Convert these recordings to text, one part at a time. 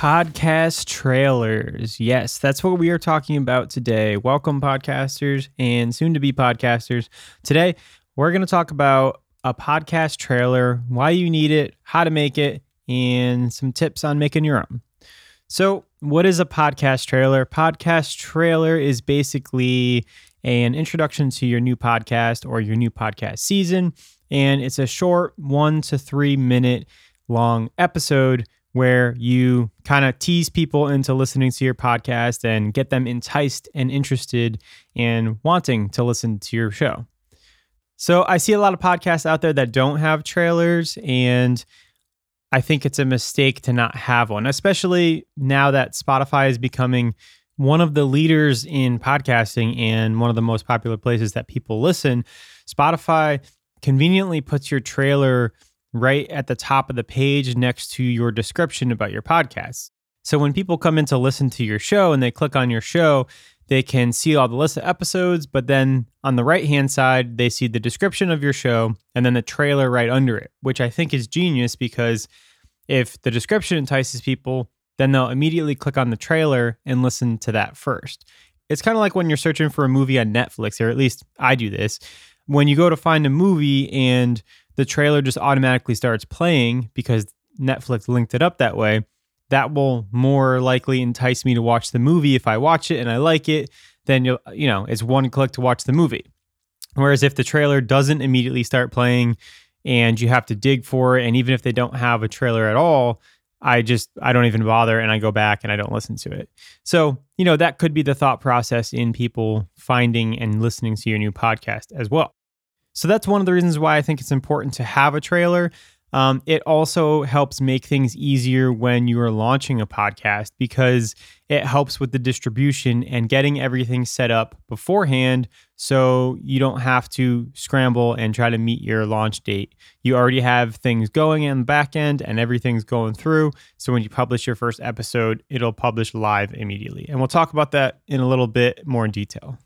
Podcast trailers. Yes, that's what we are talking about today. Welcome, podcasters and soon to be podcasters. Today, we're going to talk about a podcast trailer, why you need it, how to make it, and some tips on making your own. So, what is a podcast trailer? Podcast trailer is basically an introduction to your new podcast or your new podcast season. And it's a short one to three minute long episode where you kind of tease people into listening to your podcast and get them enticed and interested in wanting to listen to your show. So I see a lot of podcasts out there that don't have trailers, and I think it's a mistake to not have one, especially now that Spotify is becoming one of the leaders in podcasting and one of the most popular places that people listen. Spotify conveniently puts your trailer right at the top of the page next to your description about your podcast. So when people come in to listen to your show and they click on your show, they can see all the list of episodes, but then on the right hand side, they see the description of your show and then the trailer right under it, which I think is genius because if the description entices people, then they'll immediately click on the trailer and listen to that first. It's kind of like when you're searching for a movie on Netflix, or at least I do this. When you go to find a movie and the trailer just automatically starts playing because Netflix linked it up that way, that will more likely entice me to watch the movie if I watch it and I like it, then you'll you know, it's one click to watch the movie. Whereas if the trailer doesn't immediately start playing and you have to dig for it and even if they don't have a trailer at all, I just I don't even bother and I go back and I don't listen to it. So, you know, that could be the thought process in people finding and listening to your new podcast as well. So that's one of the reasons why I think it's important to have a trailer. Um, it also helps make things easier when you are launching a podcast because it helps with the distribution and getting everything set up beforehand so you don't have to scramble and try to meet your launch date. You already have things going in the back end and everything's going through. So when you publish your first episode, it'll publish live immediately. And we'll talk about that in a little bit more in detail.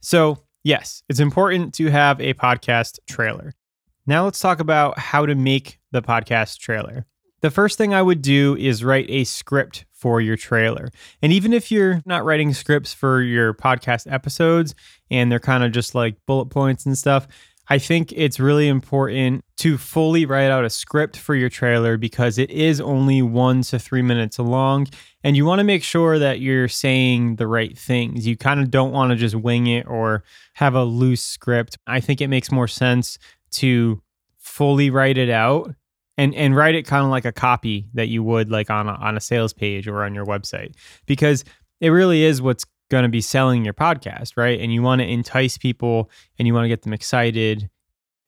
So, yes, it's important to have a podcast trailer. Now let's talk about how to make the podcast trailer. The first thing I would do is write a script for your trailer. And even if you're not writing scripts for your podcast episodes and they're kind of just like bullet points and stuff, I think it's really important to fully write out a script for your trailer because it is only one to three minutes long. And you want to make sure that you're saying the right things. You kind of don't want to just wing it or have a loose script. I think it makes more sense to fully write it out and and write it kind of like a copy that you would like on a, on a sales page or on your website because it really is what's going to be selling your podcast right? And you want to entice people and you want to get them excited.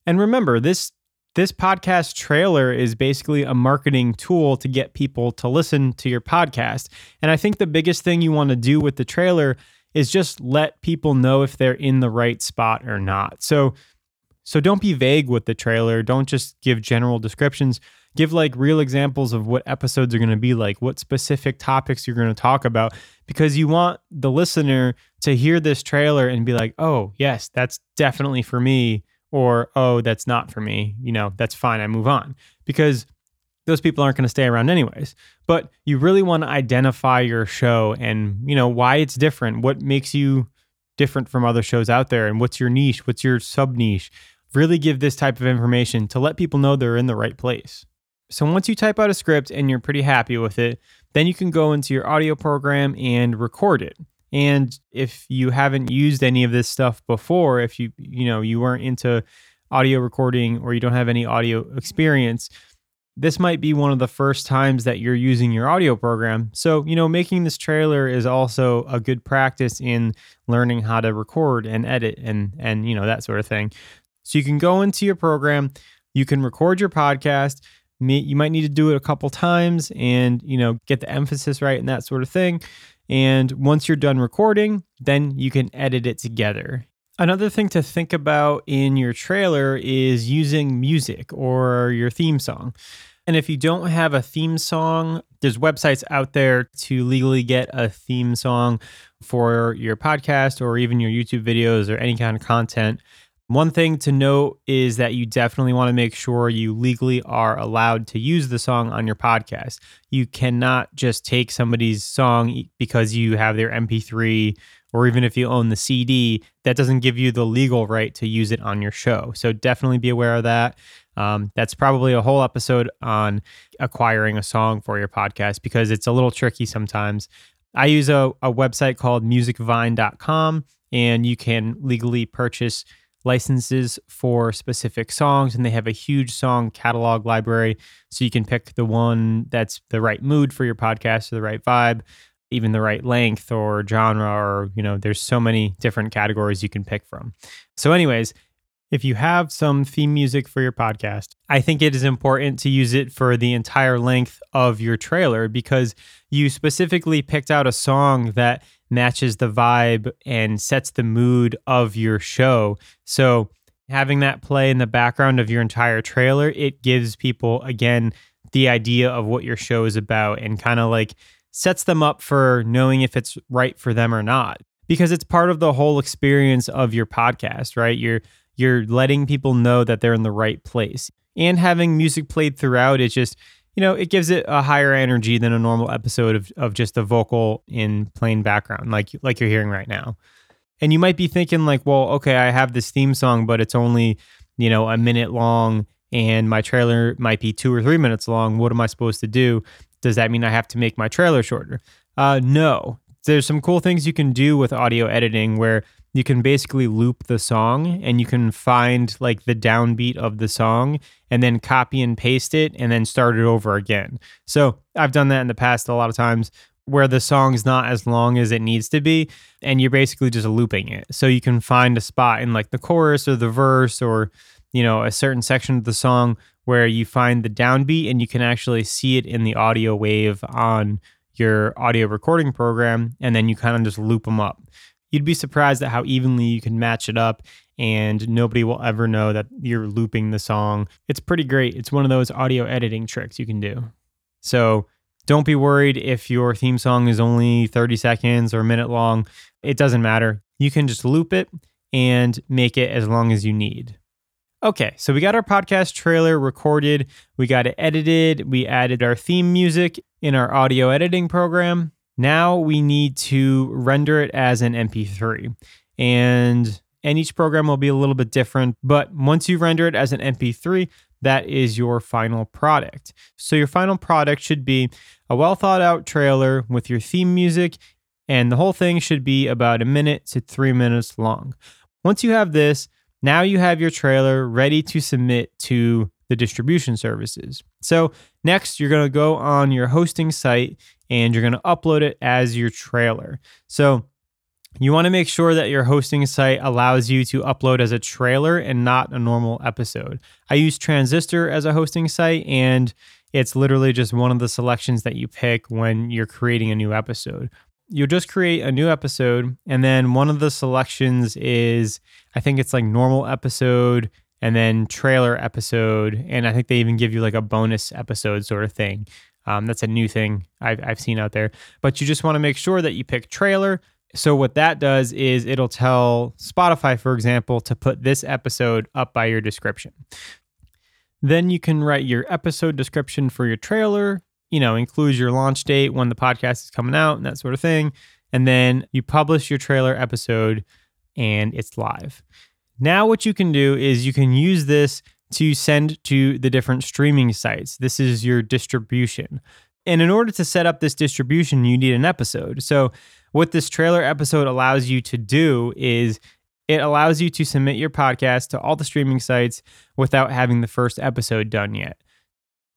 And remember this this podcast trailer is basically a marketing tool to get people to listen to your podcast. And i think the biggest thing you want to do with the trailer is just let people know if they're in the right spot or not. So so don't be vague with the trailer. Don't just give general descriptions. Give like real examples of what episodes are going to be like, what specific topics you're going to talk about, because you want the listener to hear this trailer and be like, oh, yes, that's definitely for me, or oh, that's not for me. You know, that's fine. I move on. Because those people aren't going to stay around anyways. But you really want to identify your show and, you know, why it's different, what makes you different from other shows out there, and what's your niche, what's your sub niche really give this type of information to let people know they're in the right place. So once you type out a script and you're pretty happy with it, then you can go into your audio program and record it. And if you haven't used any of this stuff before, if you you know you weren't into audio recording or you don't have any audio experience, this might be one of the first times that you're using your audio program. So, you know, making this trailer is also a good practice in learning how to record and edit and and you know that sort of thing. So you can go into your program, you can record your podcast, you might need to do it a couple times and, you know, get the emphasis right and that sort of thing. And once you're done recording, then you can edit it together. Another thing to think about in your trailer is using music or your theme song. And if you don't have a theme song, there's websites out there to legally get a theme song for your podcast or even your YouTube videos or any kind of content. One thing to note is that you definitely want to make sure you legally are allowed to use the song on your podcast. You cannot just take somebody's song because you have their MP3 or even if you own the CD, that doesn't give you the legal right to use it on your show. So definitely be aware of that. Um, that's probably a whole episode on acquiring a song for your podcast because it's a little tricky sometimes. I use a, a website called musicvine.com and you can legally purchase licenses for specific songs and they have a huge song catalog library. So you can pick the one that's the right mood for your podcast or the right vibe even the right length or genre or you know there's so many different categories you can pick from. So anyways if you have some theme music for your podcast, I think it is important to use it for the entire length of your trailer because you specifically picked out a song that matches the vibe and sets the mood of your show. So, having that play in the background of your entire trailer, it gives people, again, the idea of what your show is about and kind of like sets them up for knowing if it's right for them or not because it's part of the whole experience of your podcast, right? You're you're letting people know that they're in the right place. And having music played throughout, it's just, you know, it gives it a higher energy than a normal episode of, of just a vocal in plain background, like like you're hearing right now. And you might be thinking, like, well, okay, I have this theme song, but it's only, you know, a minute long and my trailer might be two or three minutes long. What am I supposed to do? Does that mean I have to make my trailer shorter? Uh, no. There's some cool things you can do with audio editing where you can basically loop the song and you can find like the downbeat of the song and then copy and paste it and then start it over again. So I've done that in the past a lot of times where the song's not as long as it needs to be and you're basically just looping it. So you can find a spot in like the chorus or the verse or you know a certain section of the song where you find the downbeat and you can actually see it in the audio wave on your audio recording program and then you kind of just loop them up you'd be surprised at how evenly you can match it up and nobody will ever know that you're looping the song. It's pretty great. It's one of those audio editing tricks you can do. So don't be worried if your theme song is only 30 seconds or a minute long. It doesn't matter. You can just loop it and make it as long as you need. Okay, so we got our podcast trailer recorded, we got it edited, we added our theme music in our audio editing program. Now we need to render it as an MP3. And and each program will be a little bit different, but once you render it as an MP3, that is your final product. So your final product should be a well thought out trailer with your theme music and the whole thing should be about a minute to 3 minutes long. Once you have this, now you have your trailer ready to submit to the distribution services. So, next, you're going to go on your hosting site and you're going to upload it as your trailer. So, you want to make sure that your hosting site allows you to upload as a trailer and not a normal episode. I use Transistor as a hosting site, and it's literally just one of the selections that you pick when you're creating a new episode. You'll just create a new episode, and then one of the selections is I think it's like normal episode and then trailer episode. And I think they even give you like a bonus episode sort of thing. Um, that's a new thing I've, I've seen out there. But you just want to make sure that you pick trailer. So, what that does is it'll tell Spotify, for example, to put this episode up by your description. Then you can write your episode description for your trailer, you know, includes your launch date, when the podcast is coming out, and that sort of thing. And then you publish your trailer episode and it's live. Now, what you can do is you can use this to send to the different streaming sites. This is your distribution. And in order to set up this distribution, you need an episode. So, what this trailer episode allows you to do is it allows you to submit your podcast to all the streaming sites without having the first episode done yet.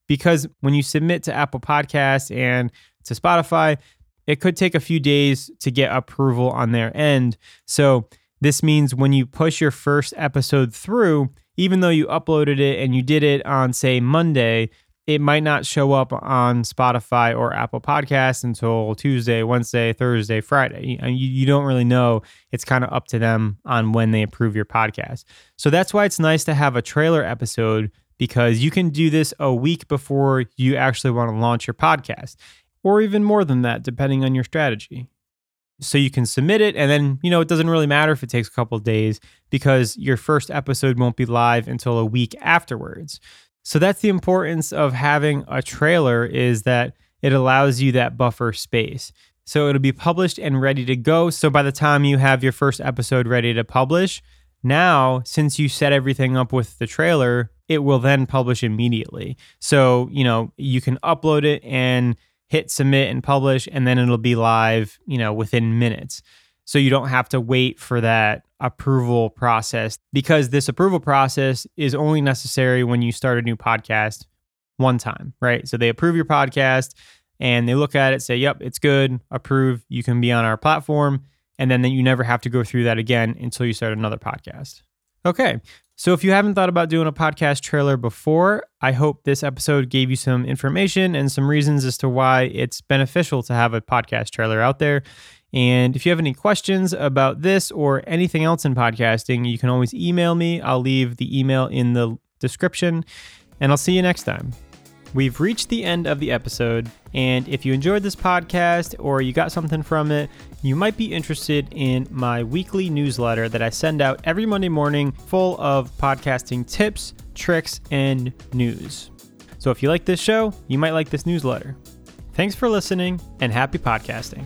Because when you submit to Apple Podcasts and to Spotify, it could take a few days to get approval on their end. So, this means when you push your first episode through, even though you uploaded it and you did it on, say, Monday, it might not show up on Spotify or Apple Podcasts until Tuesday, Wednesday, Thursday, Friday. Uh, you, you don't really know. It's kind of up to them on when they approve your podcast. So that's why it's nice to have a trailer episode because you can do this a week before you actually want to launch your podcast, or even more than that, depending on your strategy. So you can submit it, and then, you know, it doesn't really matter if it takes a couple days because your first episode won't be live until a week afterwards. So that's the importance of having a trailer is that it allows you that buffer space. So it'll be published and ready to go. So by the time you have your first episode ready to publish, now since you set everything up with the trailer, it will then publish immediately. So, you know, you can upload it and hit submit and publish, and then it'll be live, you know, within minutes. So you don't have to wait for that approval process because this approval process is only necessary when you start a new podcast one time, right? So they approve your podcast and they look at it, say, yep, it's good, approve, you can be on our platform. And then, then you never have to go through that again until you start another podcast. Okay. So if you haven't thought about doing a podcast trailer before, I hope this episode gave you some information and some reasons as to why it's beneficial to have a podcast trailer out there. And if you have any questions about this or anything else in podcasting, you can always email me. I'll leave the email in the description, and I'll see you next time. We've reached the end of the episode, and if you enjoyed this podcast or you got something from it, you might be interested in my weekly newsletter that I send out every Monday morning full of podcasting tips, tricks, and news. So if you like this show, you might like this newsletter. Thanks for listening and happy podcasting.